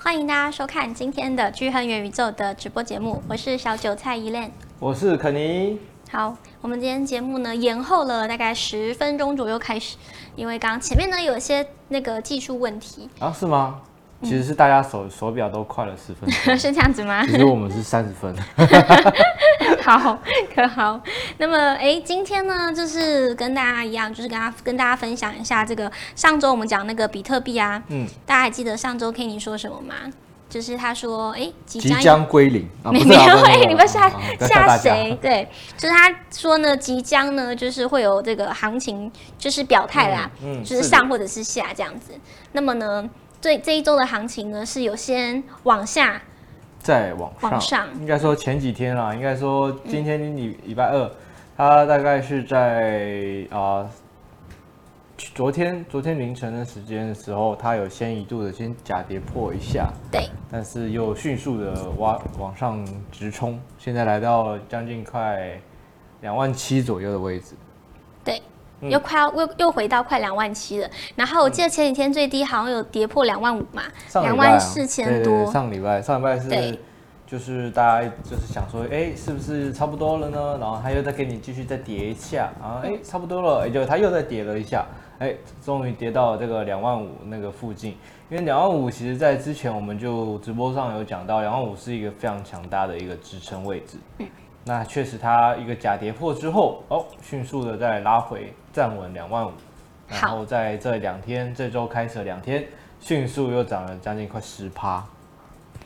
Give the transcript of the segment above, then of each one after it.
欢迎大家收看今天的巨亨元宇宙的直播节目，我是小韭菜 Elaine，我是肯尼。好，我们今天节目呢延后了大概十分钟左右开始，因为刚刚前面呢有一些那个技术问题啊，是吗？其实是大家手、嗯、手表都快了十分钟，是这样子吗？其实我们是三十分。好，可好。那么，哎，今天呢，就是跟大家一样，就是跟大家跟大家分享一下这个上周我们讲那个比特币啊，嗯，大家还记得上周 Kenny 说什么吗？就是他说，哎，即将归零，没没有，哎，你不要吓吓谁？对，就是他说呢，即将呢，就是会有这个行情，就是表态啦，嗯，就是上或者是下这样子。那么呢？对这一周的行情呢，是有先往下，再往上。往上应该说前几天啦，应该说今天礼礼拜二，它大概是在啊、呃，昨天昨天凌晨的时间的时候，它有先一度的先假跌破一下，对，但是又迅速的挖往上直冲，现在来到了将近快两万七左右的位置，对。又快要又又回到快两万七了，然后我记得前几天最低好像有跌破两万五嘛，两万四千多。上礼拜上礼拜是，就是大家就是想说，哎，是不是差不多了呢？然后他又再给你继续再跌一下，啊，哎，差不多了，也就他又再跌了一下，哎，终于跌到了这个两万五那个附近。因为两万五其实在之前我们就直播上有讲到，两万五是一个非常强大的一个支撑位置。嗯。那确实，它一个假跌破之后，哦，迅速的再拉回站稳两万五，然后在这两天，这周开始两天，迅速又涨了将近快十趴，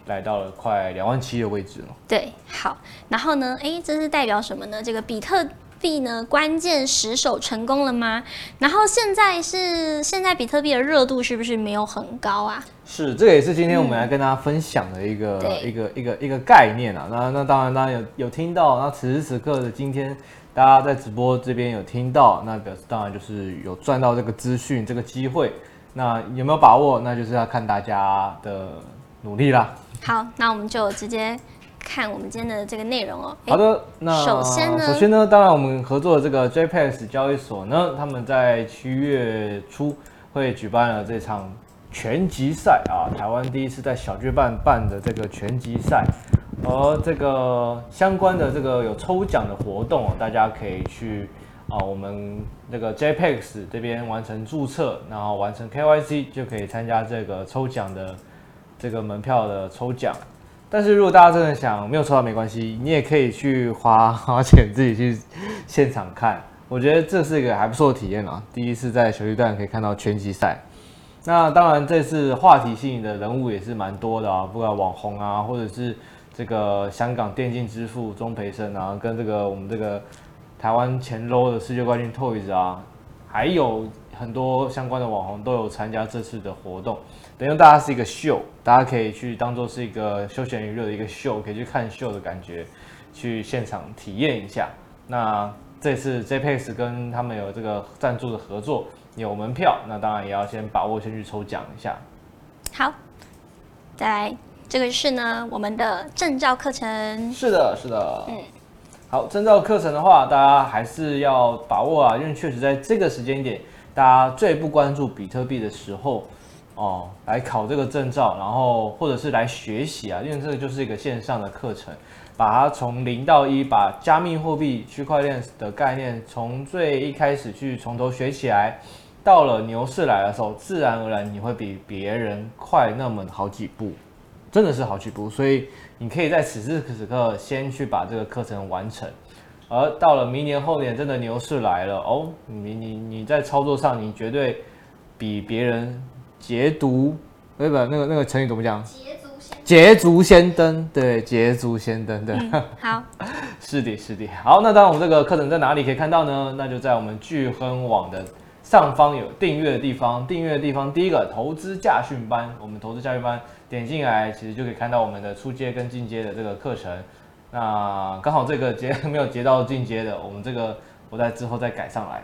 来到了快两万七的位置了。对，好，然后呢，哎，这是代表什么呢？这个比特。币呢？关键十手成功了吗？然后现在是现在比特币的热度是不是没有很高啊？是，这个也是今天我们来跟大家分享的一个、嗯、一个一个一个概念啊。那那当然，当然有有听到。那此时此刻的今天，大家在直播这边有听到，那表示当然就是有赚到这个资讯这个机会。那有没有把握？那就是要看大家的努力啦。好，那我们就直接。看我们今天的这个内容哦。好的，那首先呢，首先呢，当然我们合作的这个 JPEX 交易所呢，他们在七月初会举办了这场拳击赛啊，台湾第一次在小巨办办的这个拳击赛，而这个相关的这个有抽奖的活动，哦大家可以去啊，我们这个 JPEX 这边完成注册，然后完成 KYC 就可以参加这个抽奖的这个门票的抽奖。但是如果大家真的想没有抽到没关系，你也可以去花花钱自己去现场看，我觉得这是一个还不错的体验啊。第一次在小巨蛋可以看到拳击赛，那当然这次话题性的人物也是蛮多的啊，不管网红啊，或者是这个香港电竞之父钟培生啊，跟这个我们这个台湾前 LO 的世界冠军 Toys 啊，还有很多相关的网红都有参加这次的活动。等于大家是一个秀，大家可以去当做是一个休闲娱乐的一个秀，可以去看秀的感觉，去现场体验一下。那这次 JPEX 跟他们有这个赞助的合作，有门票，那当然也要先把握，先去抽奖一下。好，再来，这个是呢我们的证照课程。是的，是的。嗯，好，证照课程的话，大家还是要把握啊，因为确实在这个时间点，大家最不关注比特币的时候。哦，来考这个证照，然后或者是来学习啊，因为这个就是一个线上的课程，把它从零到一，把加密货币、区块链的概念从最一开始去从头学起来，到了牛市来的时候，自然而然你会比别人快那么好几步，真的是好几步，所以你可以在此时此刻先去把这个课程完成，而到了明年后年真的牛市来了哦，你你你在操作上你绝对比别人。捷足，对吧？那个那个成语怎么讲？捷足先捷足先登，对，捷足先登，对。嗯、好，是的，是的。好，那当然，我们这个课程在哪里可以看到呢？那就在我们聚亨网的上方有订阅的地方，订阅的地方第一个投资驾训班，我们投资驾训班点进来，其实就可以看到我们的初阶跟进阶的这个课程。那刚好这个节 没有截到进阶的，我们这个我在之后再改上来。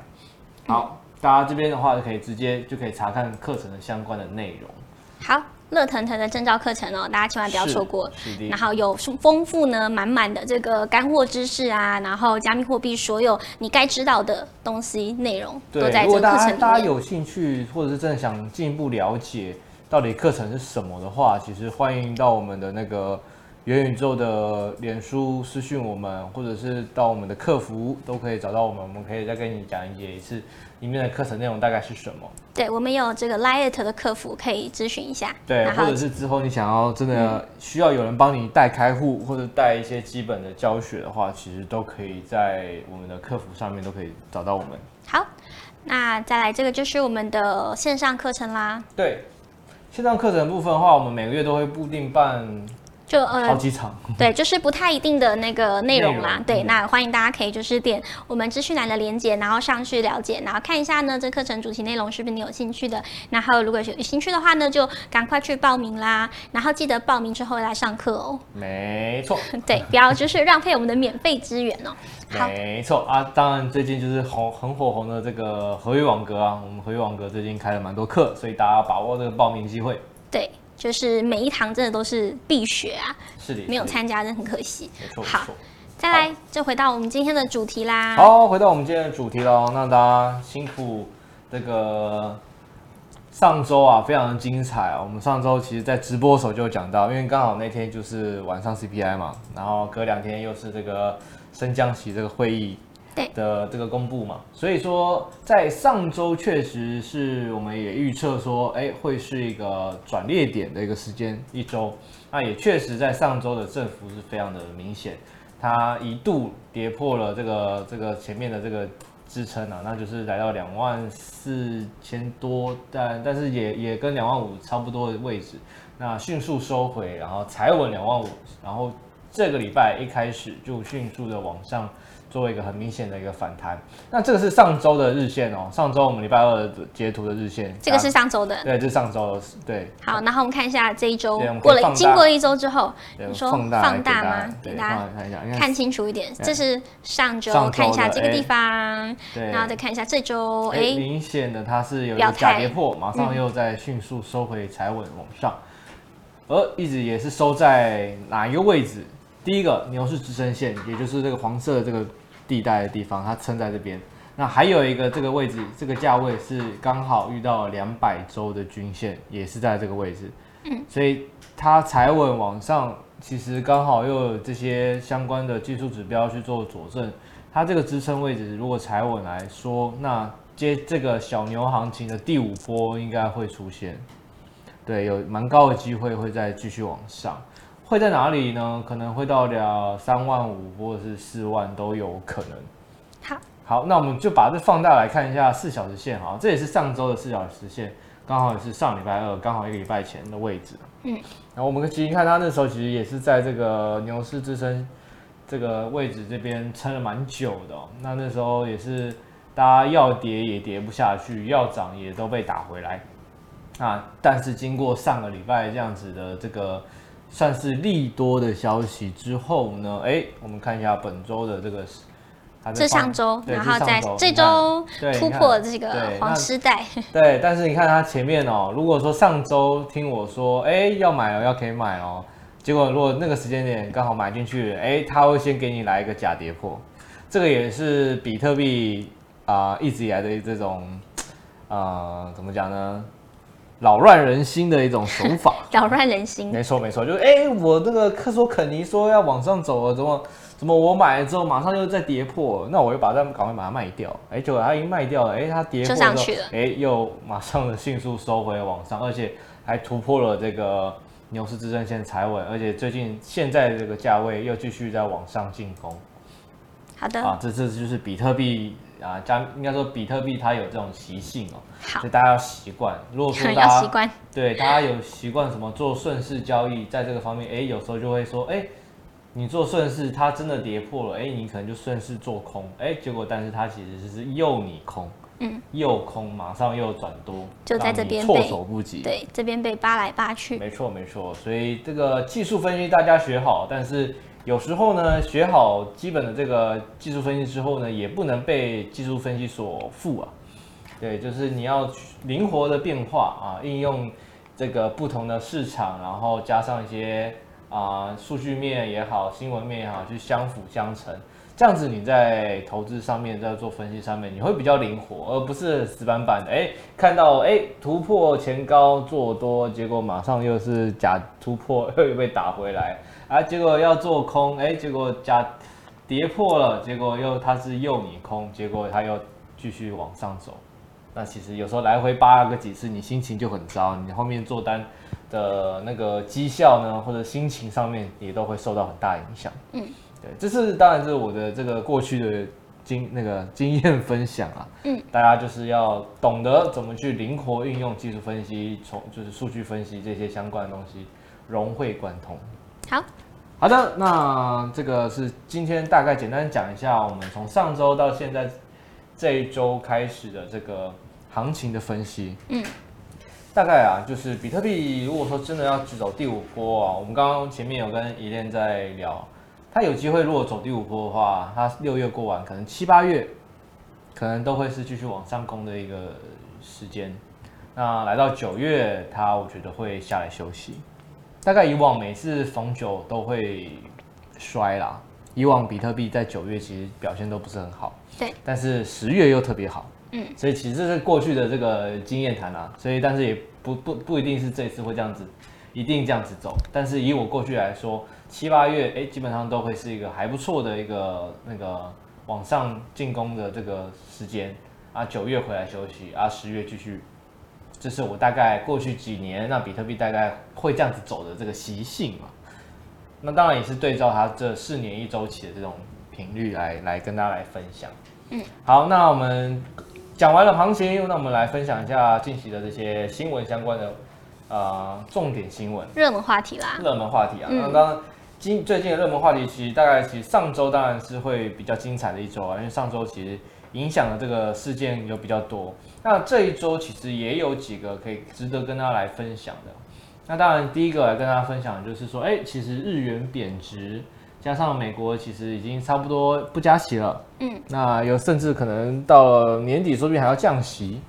好。嗯大家这边的话，就可以直接就可以查看课程的相关的内容。好，热腾腾的证照课程哦，大家千万不要错过。然后有丰富呢，满满的这个干货知识啊，然后加密货币所有你该知道的东西内容都在这个课程里面。大家大家有兴趣，或者是真的想进一步了解到底课程是什么的话，其实欢迎到我们的那个元宇宙的脸书私讯我们，或者是到我们的客服都可以找到我们，我们可以再跟你讲解一次里面的课程内容大概是什么。对，我们有这个 LINE 的客服可以咨询一下。对，或者是之后你想要真的需要有人帮你带开户，或者带一些基本的教学的话，其实都可以在我们的客服上面都可以找到我们。好，那再来这个就是我们的线上课程啦。对，线上课程的部分的话，我们每个月都会固定办。就呃，好几场，对，就是不太一定的那个内容啦。容对，那欢迎大家可以就是点我们资讯栏的连接，然后上去了解，然后看一下呢，这课程主题内容是不是你有兴趣的。然后如果有兴趣的话呢，就赶快去报名啦。然后记得报名之后来上课哦。没错。对，不要就是浪费我们的免费资源哦。没错啊，当然最近就是红很火红的这个合约网格啊，我们合约网格最近开了蛮多课，所以大家把握这个报名机会。对。就是每一堂真的都是必学啊，是的，没有参加真的很可惜。没错，好，再来就回到我们今天的主题啦。好，回到我们今天的主题喽。那大家辛苦，这个上周啊，非常的精彩啊。我们上周其实在直播的时候就讲到，因为刚好那天就是晚上 CPI 嘛，然后隔两天又是这个升降息这个会议。的这个公布嘛，所以说在上周确实是我们也预测说，哎，会是一个转捩点的一个时间一周，那也确实在上周的振幅是非常的明显，它一度跌破了这个这个前面的这个支撑啊，那就是来到两万四千多，但但是也也跟两万五差不多的位置，那迅速收回，然后踩稳两万五，然后这个礼拜一开始就迅速的往上。作为一个很明显的一个反弹，那这个是上周的日线哦。上周我们礼拜二截图的日线，这个是上周的，对，这是上周的，对。好，然后我们看一下这一周过了，经过了一周之后，你说放大吗？给大家看一下，看清楚一点。这是上周，看一下这个地方，对，然后再看一下这周，哎，明显的它是有一个假跌破，马上又在迅速收回踩稳往上，而一直也是收在哪一个位置？第一个牛市支撑线，也就是这个黄色的这个地带的地方，它撑在这边。那还有一个这个位置，这个价位是刚好遇到两百周的均线，也是在这个位置。嗯，所以它踩稳往上，其实刚好又有这些相关的技术指标去做佐证。它这个支撑位置如果踩稳来说，那接这个小牛行情的第五波应该会出现。对，有蛮高的机会会再继续往上。会在哪里呢？可能会到了三万五或者是四万都有可能。好，好，那我们就把这放大来看一下四小时线哈，这也是上周的四小时线，刚好也是上礼拜二，刚好一个礼拜前的位置。嗯，然后我们其实看它那时候其实也是在这个牛市支撑这个位置这边撑了蛮久的。那那时候也是大家要跌也跌不下去，要涨也都被打回来。啊，但是经过上个礼拜这样子的这个。算是利多的消息之后呢，哎，我们看一下本周的这个，这上周，然后在这周突破这个黄丝带。对，但是你看它前面哦，如果说上周听我说，哎，要买哦，要可以买哦，结果如果那个时间点刚好买进去，哎，它会先给你来一个假跌破，这个也是比特币啊、呃、一直以来的这种，呃，怎么讲呢？扰乱人心的一种手法，扰乱人心。没错没错，就是哎，我这个科索肯尼说要往上走了，怎么怎么我买了之后马上又再跌破，那我又把它赶快把它卖掉。哎，结果它已经卖掉了，哎，它跌破了，哎，又马上的迅速收回往上，而且还突破了这个牛市支撑线踩稳，而且最近现在这个价位又继续在往上进攻。好的啊，这这就是比特币。啊，加应该说比特币它有这种习性哦，好所以大家要习惯。如果说 大家习惯，对大家有习惯什么做顺势交易，在这个方面，哎，有时候就会说，哎，你做顺势，它真的跌破了，哎，你可能就顺势做空，哎，结果但是它其实是诱你空，嗯，诱空马上又转多，就在这边措手不及，对，这边被扒来扒去，没错没错，所以这个技术分析大家学好，但是。有时候呢，学好基本的这个技术分析之后呢，也不能被技术分析所负啊。对，就是你要灵活的变化啊，应用这个不同的市场，然后加上一些啊数据面也好，新闻面也好，去相辅相成，这样子你在投资上面，在做分析上面，你会比较灵活，而不是死板板的。哎，看到哎突破前高做多，结果马上又是假突破，又被打回来啊。结果要做空，哎，结果假跌破了，结果又它是诱你空，结果它又继续往上走。那其实有时候来回扒个几次，你心情就很糟，你后面做单的那个绩效呢，或者心情上面也都会受到很大影响。嗯。对，这是当然，是我的这个过去的经那个经验分享啊。嗯，大家就是要懂得怎么去灵活运用技术分析，从就是数据分析这些相关的东西融会贯通。好，好的，那这个是今天大概简单讲一下，我们从上周到现在这一周开始的这个行情的分析。嗯，大概啊，就是比特币如果说真的要走第五波啊，我们刚刚前面有跟依恋在聊。他有机会，如果走第五波的话，他六月过完，可能七八月，可能都会是继续往上攻的一个时间。那来到九月，他我觉得会下来休息。大概以往每次逢九都会衰啦。以往比特币在九月其实表现都不是很好，对。但是十月又特别好，嗯。所以其实这是过去的这个经验谈啊。所以但是也不不不一定是这一次会这样子，一定这样子走。但是以我过去来说。七八月，哎，基本上都会是一个还不错的一个那个往上进攻的这个时间啊。九月回来休息啊，十月继续，这是我大概过去几年那比特币大概会这样子走的这个习性嘛。那当然也是对照它这四年一周期的这种频率来来跟大家来分享。嗯，好，那我们讲完了行情，那我们来分享一下近期的这些新闻相关的呃重点新闻、热门话题啦。热门话题啊，那当然。今最近的热门话题，其实大概其实上周当然是会比较精彩的一周啊，因为上周其实影响的这个事件有比较多。那这一周其实也有几个可以值得跟大家来分享的。那当然第一个来跟大家分享的就是说，哎，其实日元贬值，加上美国其实已经差不多不加息了，嗯，那有甚至可能到了年底说不定还要降息。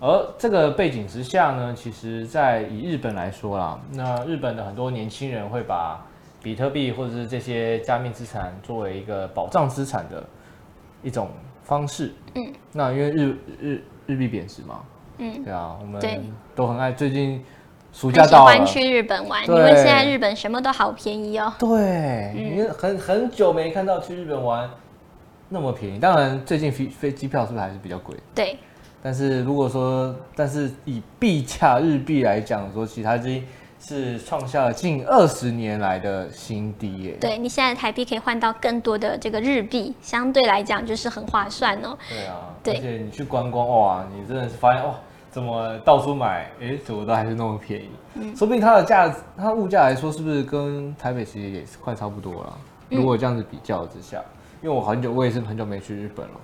而这个背景之下呢，其实在以日本来说啦，那日本的很多年轻人会把比特币或者是这些加密资产作为一个保障资产的一种方式。嗯，那因为日日日币贬值嘛，嗯，对啊，我们都很爱。最近暑假到了，喜欢去日本玩，因为现在日本什么都好便宜哦。对，因为很很久没看到去日本玩那么便宜。当然，最近飞飞机票是不是还是比较贵？对。但是如果说，但是以币价日币来讲，说其他机。是创下了近二十年来的新低耶。对，你现在台币可以换到更多的这个日币，相对来讲就是很划算哦。对啊，对，而且你去观光哇，你真的是发现哇，怎么到处买，哎，怎么都还是那么便宜。嗯，说不定它的价，它物价来说是不是跟台北其实也是快差不多了？如果这样子比较之下，因为我很久，我也是很久没去日本了。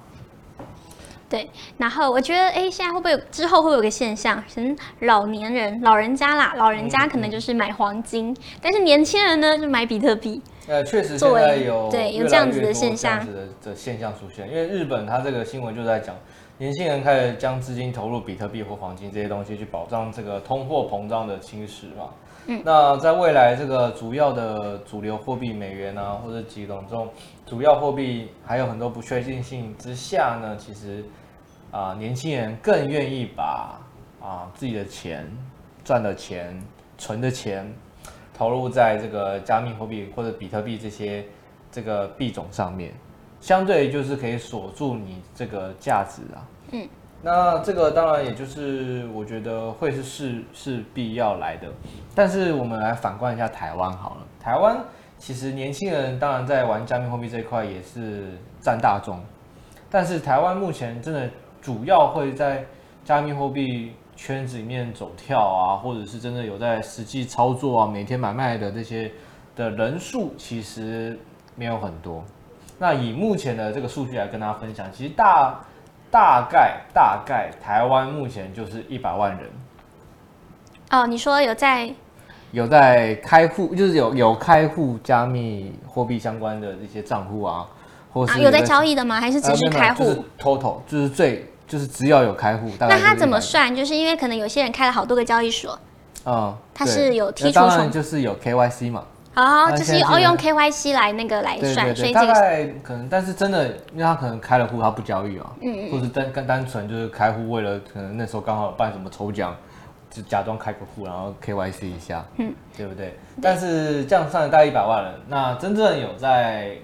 对，然后我觉得，哎，现在会不会有之后会有个现象，可能老年人、老人家啦，老人家可能就是买黄金，嗯、但是年轻人呢就买比特币。呃，确实现在有对有这样子的现象，这样子的的现象出现。因为日本它这个新闻就在讲，年轻人开始将资金投入比特币或黄金这些东西，去保障这个通货膨胀的侵蚀嘛。嗯，那在未来这个主要的主流货币美元啊，或者几种这种主要货币还有很多不确定性之下呢，其实。啊，年轻人更愿意把啊自己的钱赚的钱、存的钱投入在这个加密货币或者比特币这些这个币种上面，相对就是可以锁住你这个价值啊。嗯，那这个当然也就是我觉得会是是是必要来的。但是我们来反观一下台湾好了，台湾其实年轻人当然在玩加密货币这一块也是占大众，但是台湾目前真的。主要会在加密货币圈子里面走跳啊，或者是真的有在实际操作啊，每天买卖的这些的人数其实没有很多。那以目前的这个数据来跟大家分享，其实大大概大概台湾目前就是一百万人。哦，你说有在有在开户，就是有有开户加密货币相关的这些账户啊，或是、啊、有在交易的吗？还是只是开户？就是 total 就是最。就是只要有开户，那他怎么算？就是因为可能有些人开了好多个交易所，嗯，他是有剔除。当然就是有 KYC 嘛，哦，就是哦用 KYC 来那个来算，所以大概可能，但是真的，因为他可能开了户，他不交易啊，嗯，或是单单单纯就是开户为了可能那时候刚好办什么抽奖，就假装开个户，然后 KYC 一下，嗯，对不对？对，但是这样算了大概一百万人，那真正有在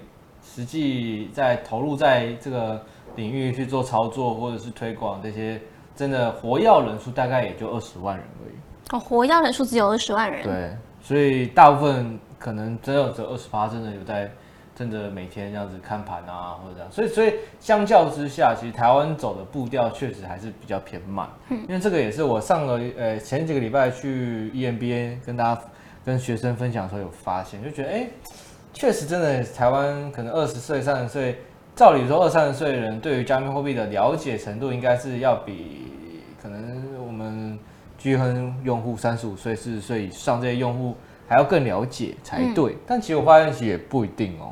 实际在投入在这个领域去做操作或者是推广这些，真的活跃人数大概也就二十万人而已。哦，活跃人数只有二十万人。对，所以大部分。可能真有这二十趴，真的有在，真的每天这样子看盘啊，或者这样，所以所以相较之下，其实台湾走的步调确实还是比较偏慢。嗯，因为这个也是我上个呃前几个礼拜去 EMBA 跟大家跟学生分享的时候有发现，就觉得哎，确实真的台湾可能二十岁三十岁，照理说二三十岁的人对于加密货币的了解程度，应该是要比可能我们巨亨用户三十五岁四十岁以上这些用户。还要更了解才对，嗯、但其实我发现其实也不一定哦。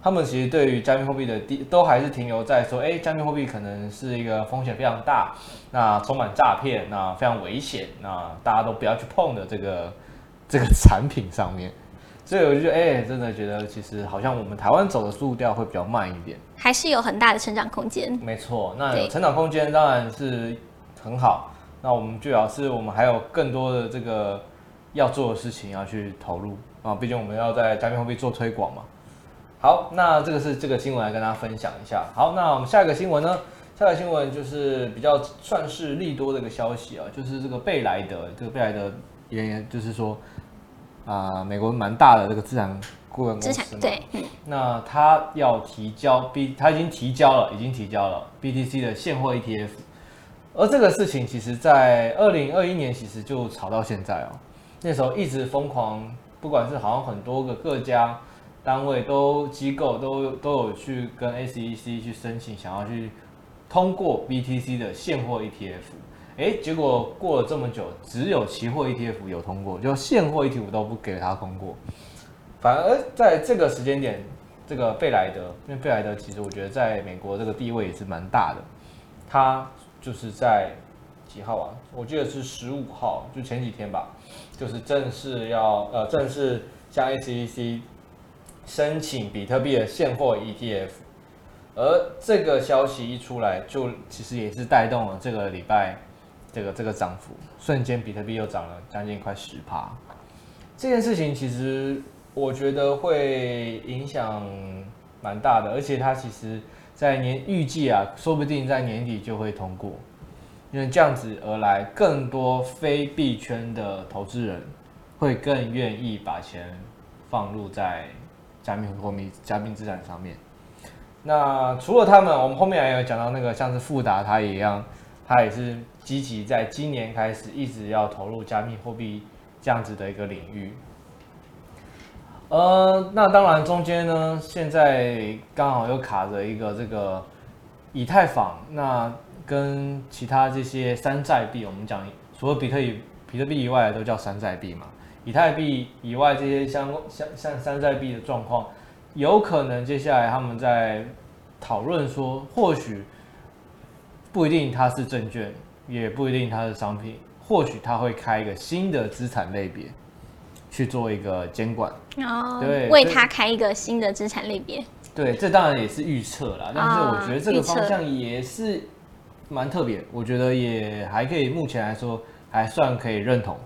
他们其实对于加密货币的第都还是停留在说，哎，加密货币可能是一个风险非常大，那充满诈骗，那非常危险，那大家都不要去碰的这个这个产品上面。所以我就觉得，哎，真的觉得其实好像我们台湾走的速度会比较慢一点，还是有很大的成长空间。没错，那有成长空间当然是很好。那我们最好是我们还有更多的这个。要做的事情要去投入啊，毕竟我们要在加密货币做推广嘛。好，那这个是这个新闻来跟大家分享一下。好，那我们下一个新闻呢？下一个新闻就是比较算是利多的一个消息啊，就是这个贝莱德，这个贝莱德也就是说啊、呃，美国蛮大的这个资产顾问公司嘛，对，嗯，那他要提交 B，他已经提交了，已经提交了 BTC 的现货 ETF，而这个事情其实在二零二一年其实就炒到现在哦。那时候一直疯狂，不管是好像很多个各家单位都机构都都有去跟 SEC 去申请，想要去通过 BTC 的现货 ETF。哎，结果过了这么久，只有期货 ETF 有通过，就现货 ETF 都不给他通过。反而在这个时间点，这个贝莱德，因为贝莱德其实我觉得在美国这个地位也是蛮大的，他就是在几号啊？我记得是十五号，就前几天吧。就是正式要呃正式向 SEC 申请比特币的现货 ETF，而这个消息一出来，就其实也是带动了这个礼拜这个这个涨幅，瞬间比特币又涨了将近快十趴。这件事情其实我觉得会影响蛮大的，而且它其实在年预计啊，说不定在年底就会通过。因为这样子而来，更多非币圈的投资人会更愿意把钱放入在加密货币、加密资产上面。那除了他们，我们后面还有讲到那个像是富达，他也一样，他也是积极在今年开始一直要投入加密货币这样子的一个领域。呃，那当然中间呢，现在刚好又卡着一个这个以太坊，那。跟其他这些山寨币，我们讲除了比特币、比特币以外，都叫山寨币嘛。以太币以外，这些相像像山寨币的状况，有可能接下来他们在讨论说，或许不一定它是证券，也不一定它是商品，或许它会开一个新的资产类别去做一个监管。哦，对，为它开一个新的资产类别。对，这当然也是预测啦，但是我觉得这个方向也是。蛮特别，我觉得也还可以，目前来说还算可以认同，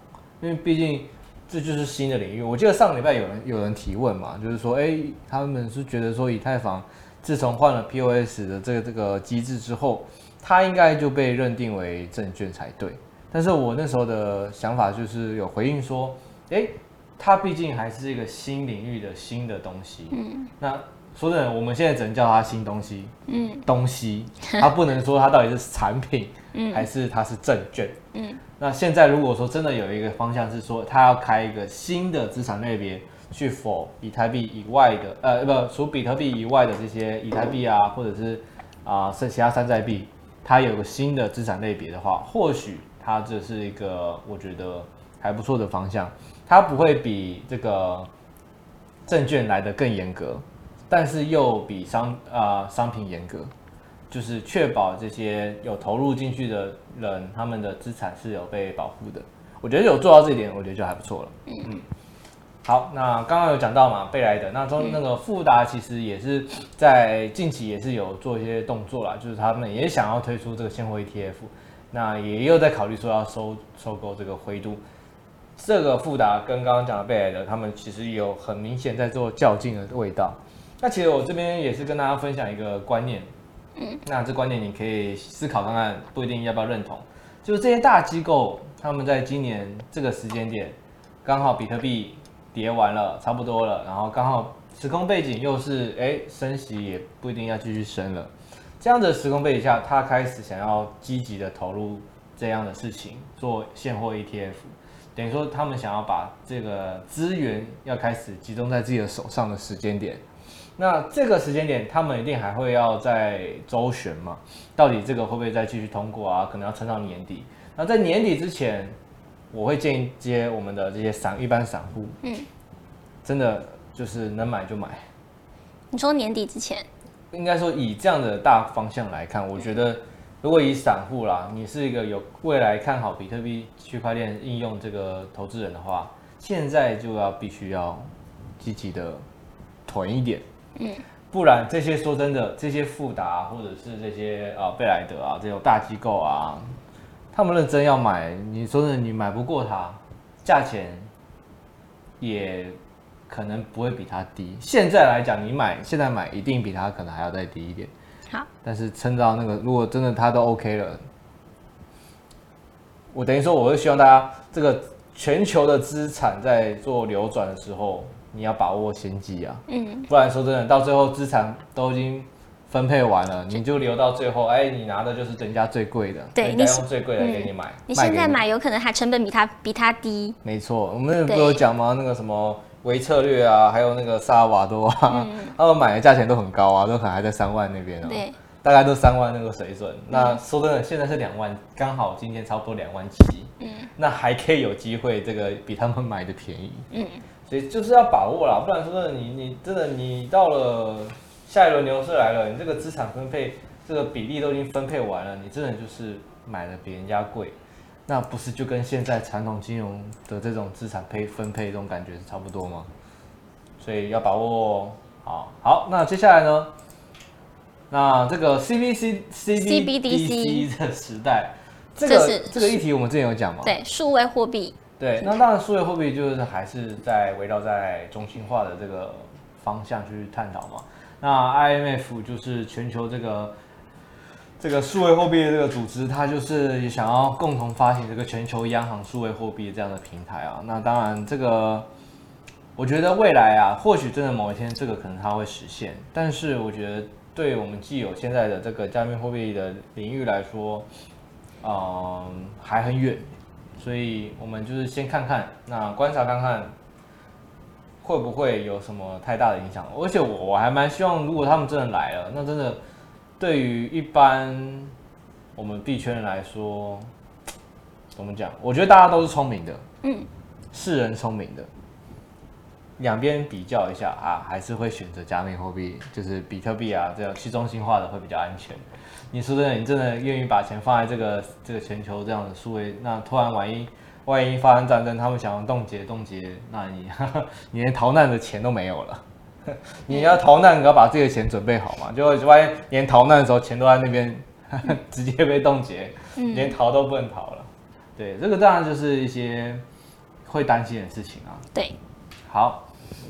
因为毕竟这就是新的领域。我记得上个礼拜有人有人提问嘛，就是说，哎，他们是觉得说以太坊自从换了 POS 的这个这个机制之后，它应该就被认定为证券才对。但是我那时候的想法就是有回应说，哎，它毕竟还是一个新领域的新的东西。嗯，那。说真的，我们现在只能叫它新东西，嗯，东西，它不能说它到底是产品，嗯，还是它是证券，嗯。那现在如果说真的有一个方向是说，它要开一个新的资产类别，去 for 以太币以外的，呃，不，除比特币以外的这些以太币啊，或者是啊，是、呃、其他山寨币，它有个新的资产类别的话，或许它这是一个我觉得还不错的方向，它不会比这个证券来的更严格。但是又比商啊、呃、商品严格，就是确保这些有投入进去的人，他们的资产是有被保护的。我觉得有做到这一点，我觉得就还不错了。嗯嗯。好，那刚刚有讲到嘛，贝莱德，那中那个富达其实也是在近期也是有做一些动作啦，就是他们也想要推出这个现货 ETF，那也有在考虑说要收收购这个灰度。这个富达跟刚刚讲的贝莱德，他们其实有很明显在做较劲的味道。那其实我这边也是跟大家分享一个观念，嗯，那这观念你可以思考看看，不一定要不要认同。就是这些大机构，他们在今年这个时间点，刚好比特币。跌完了，差不多了，然后刚好时空背景又是哎，升息也不一定要继续升了，这样的时空背景下，他开始想要积极的投入这样的事情，做现货 ETF，等于说他们想要把这个资源要开始集中在自己的手上的时间点，那这个时间点他们一定还会要再周旋嘛？到底这个会不会再继续通过啊？可能要撑到年底，那在年底之前。我会建议接我们的这些散一般散户，嗯，真的就是能买就买。你说年底之前，应该说以这样的大方向来看，我觉得如果以散户啦，你是一个有未来看好比特币区块链应用这个投资人的话，现在就要必须要积极的囤一点，嗯，不然这些说真的，这些富达或者是这些啊贝莱德啊这种大机构啊。他们认真要买，你说的你买不过它，价钱也可能不会比它低。现在来讲，你买现在买一定比它可能还要再低一点。好，但是撑到那个，如果真的它都 OK 了，我等于说，我会希望大家这个全球的资产在做流转的时候，你要把握先机啊。嗯，不然说真的，到最后资产都已经。分配完了，你就留到最后，哎，你拿的就是人家最贵的，对，你用最贵的给你买。你现在买有可能还成本比他比他低。没错，我们不有讲吗？那个什么微策略啊，还有那个萨瓦多啊，他们买的价钱都很高啊，都可能还在三万那边哦。对，大概都三万那个水准。那说真的，现在是两万，刚好今天差不多两万七。嗯，那还可以有机会，这个比他们买的便宜。嗯，所以就是要把握啦，不然说你你真的你到了。下一轮牛市来了，你这个资产分配这个比例都已经分配完了，你真的就是买的比人家贵，那不是就跟现在传统金融的这种资产配分配这种感觉是差不多吗？所以要把握好。好，那接下来呢？那这个 CBC CBDC 的时代，这个这，这个议题我们之前有讲吗？对，数位货币。对，那当然数位货币就是还是在围绕在中心化的这个方向去探讨嘛。那 IMF 就是全球这个这个数位货币的这个组织，它就是也想要共同发行这个全球央行数位货币这样的平台啊。那当然，这个我觉得未来啊，或许真的某一天这个可能它会实现。但是我觉得，对我们既有现在的这个加密货币的领域来说，嗯，还很远。所以我们就是先看看，那观察看看。会不会有什么太大的影响？而且我我还蛮希望，如果他们真的来了，那真的对于一般我们币圈人来说，怎么讲？我觉得大家都是聪明的，嗯，是人聪明的，两边比较一下啊，还是会选择加密货币，就是比特币啊，这样去中心化的会比较安全。你说真的，你真的愿意把钱放在这个这个全球这样的数位，那突然万一。万一发生战争，他们想要冻结冻结，那你呵 呵你连逃难的钱都没有了。你要逃难，你要把这个钱准备好嘛？就万一连逃难的时候钱都在那边，直接被冻结，连逃都不能逃了。对，这个当然就是一些会担心的事情啊。对，好，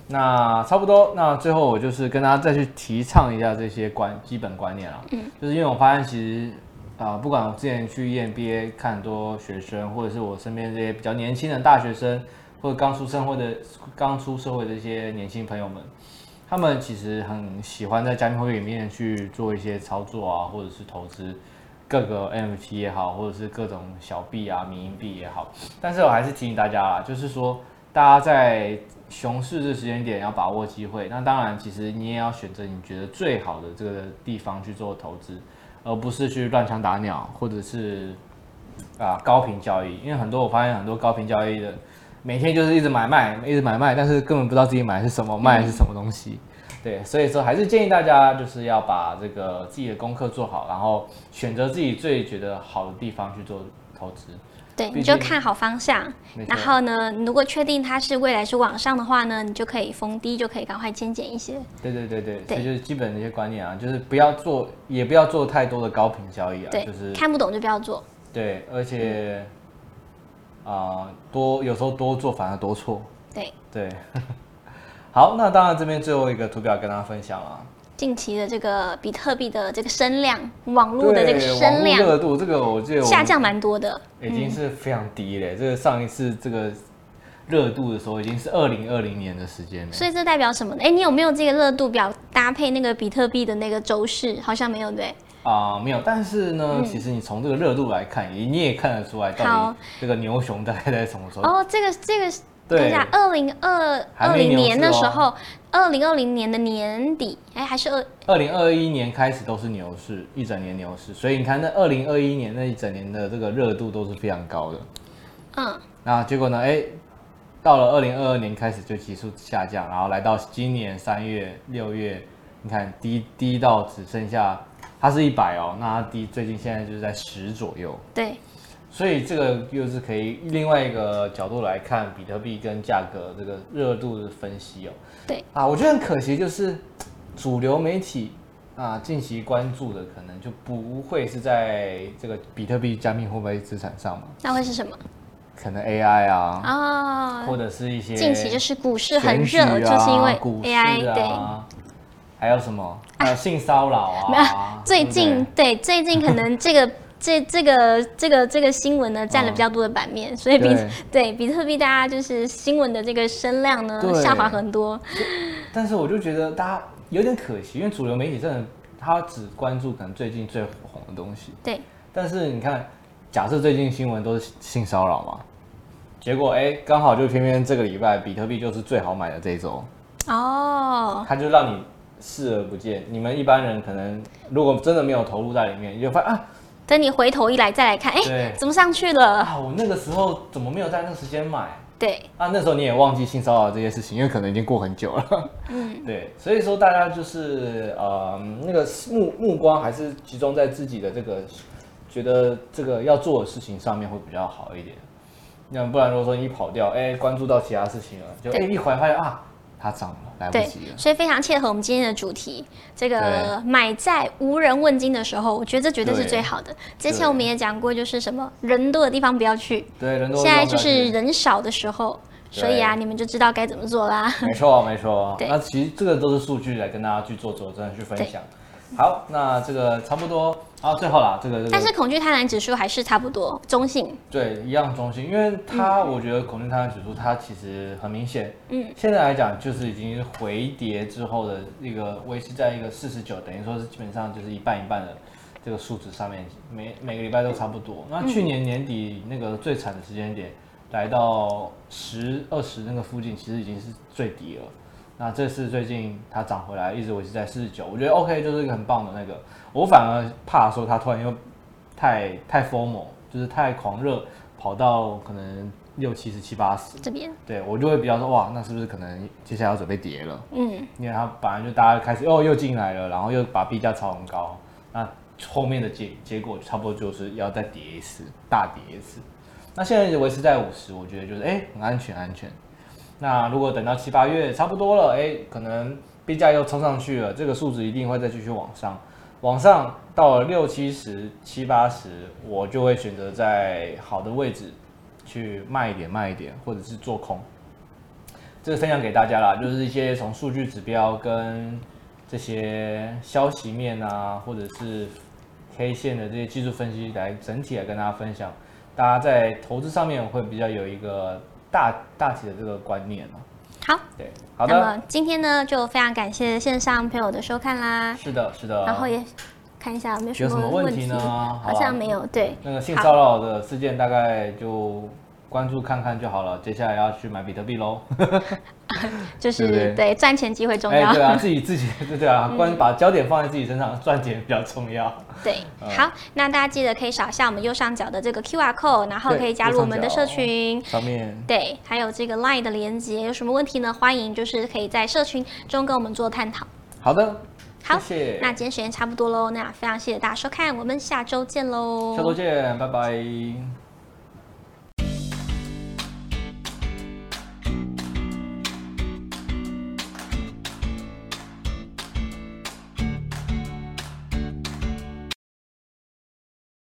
那差不多，那最后我就是跟大家再去提倡一下这些观基本观念啊。嗯，就是因为我发现其实。啊，不管我之前去 EMBA 看很多学生，或者是我身边这些比较年轻的大学生，或者刚出社会的刚出社会的这些年轻朋友们，他们其实很喜欢在加密货币里面去做一些操作啊，或者是投资各个 NFT 也好，或者是各种小币啊、民营币也好。但是我还是提醒大家啊，就是说大家在熊市这时间点要把握机会。那当然，其实你也要选择你觉得最好的这个地方去做投资。而不是去乱枪打鸟，或者是啊高频交易，因为很多我发现很多高频交易的，每天就是一直买卖，一直买卖，但是根本不知道自己买的是什么，卖的是什么东西。对，所以说还是建议大家就是要把这个自己的功课做好，然后选择自己最觉得好的地方去做投资。对，你就看好方向，然后呢，如果确定它是未来是往上的话呢，你就可以逢低就可以赶快减减一些。对对对对，这就是基本的一些观念啊，就是不要做，也不要做太多的高频交易啊，就是看不懂就不要做。对，而且啊、呃，多有时候多做反而多错。对对，好，那当然这边最后一个图表跟大家分享啊。近期的这个比特币的这个声量，网络的这个声量热度，这个我记得下降蛮多的，已经是非常低嘞。嗯、这个上一次这个热度的时候，已经是二零二零年的时间了。所以这代表什么呢？哎，你有没有这个热度表搭配那个比特币的那个周势？好像没有对。啊、呃，没有。但是呢，嗯、其实你从这个热度来看，你你也看得出来，到底这个牛熊大概在什么时候？哦，这个这个。等一下，二零二二零年的时候，二零二零年的年底，哎，还是二二零二一年开始都是牛市，一整年牛市，所以你看那二零二一年那一整年的这个热度都是非常高的。嗯，那结果呢？哎，到了二零二二年开始就急速下降，然后来到今年三月、六月，你看低低到只剩下它是一百哦，那它低最近现在就是在十左右。对。所以这个又是可以另外一个角度来看比特币跟价格这个热度的分析哦。对啊，我觉得很可惜，就是主流媒体啊近期关注的可能就不会是在这个比特币加密货币资产上嘛。那会是什么？可能 AI 啊啊，或者是一些近期就是股市很热，啊、就是因为 AI 啊，对。还有什么？还有性骚扰啊？最近对，对最近可能这个。这这个这个这个新闻呢，占了比较多的版面，哦、所以比对，对比特币大家就是新闻的这个声量呢对下滑很多。但是我就觉得大家有点可惜，因为主流媒体真的他只关注可能最近最火红的东西。对。但是你看，假设最近新闻都是性骚扰嘛，结果哎，刚好就偏偏这个礼拜比特币就是最好买的这一周。哦。他就让你视而不见，你们一般人可能如果真的没有投入在里面，你就发现啊。等你回头一来再来看，哎，对怎么上去了？啊，我那个时候怎么没有在那个时间买？对，啊，那时候你也忘记性骚扰这些事情，因为可能已经过很久了。嗯，对，所以说大家就是呃，那个目目光还是集中在自己的这个觉得这个要做的事情上面会比较好一点。那不然如果说你跑掉，哎，关注到其他事情了，就哎对一回来发现啊。它涨了，来不及了。所以非常切合我们今天的主题。这个买在无人问津的时候，我觉得这绝对是最好的。之前我们也讲过，就是什么人多的地方不要去。对，人多。现在就是人少的时候，所以啊，你们就知道该怎么做啦。没错，没错。对，那其实这个都是数据来跟大家去做佐证、去分享。好，那这个差不多。好，最后啦，这个、这个、但是恐惧贪婪指数还是差不多中性。对，一样中性，因为它，我觉得恐惧贪婪指数它其实很明显，嗯，现在来讲就是已经回跌之后的一个维持在一个四十九，等于说是基本上就是一半一半的这个数值上面，每每个礼拜都差不多。那去年年底那个最惨的时间点，来到十二十那个附近，其实已经是最低了。那这次最近它涨回来，一直维持在四十九，我觉得 OK，就是一个很棒的那个。我反而怕说它突然又太太 FOMO，就是太狂热，跑到可能六七十七八十这边，对我就会比较说哇，那是不是可能接下来要准备跌了？嗯，因为它本来就大家开始哦又进来了，然后又把币价炒很高，那后面的结结果差不多就是要再跌一次，大跌一次。那现在维持在五十，我觉得就是哎很安全安全。那如果等到七八月差不多了，哎，可能币价又冲上去了，这个数值一定会再继续往上，往上到了六七十、七八十，我就会选择在好的位置去卖一点、卖一点，或者是做空。这个分享给大家啦，就是一些从数据指标跟这些消息面啊，或者是 K 线的这些技术分析来整体来跟大家分享，大家在投资上面会比较有一个。大大体的这个观念哦，好，对，好的。那么今天呢，就非常感谢线上朋友的收看啦。是的，是的。然后也看一下有没有什么问题呢？好像没有。对，那个性骚扰的事件大概就关注看看就好了。接下来要去买比特币喽，就是对赚钱机会重要。哎，对啊，自己自己对 对啊，关把焦点放在自己身上，赚钱比较重要。对，好，那大家记得可以扫一下我们右上角的这个 QR code，然后可以加入我们的社群。上面对，还有这个 Line 的连接，有什么问题呢？欢迎就是可以在社群中跟我们做探讨。好的。好，谢谢。那今天时间差不多喽，那非常谢谢大家收看，我们下周见喽。下周见，拜拜。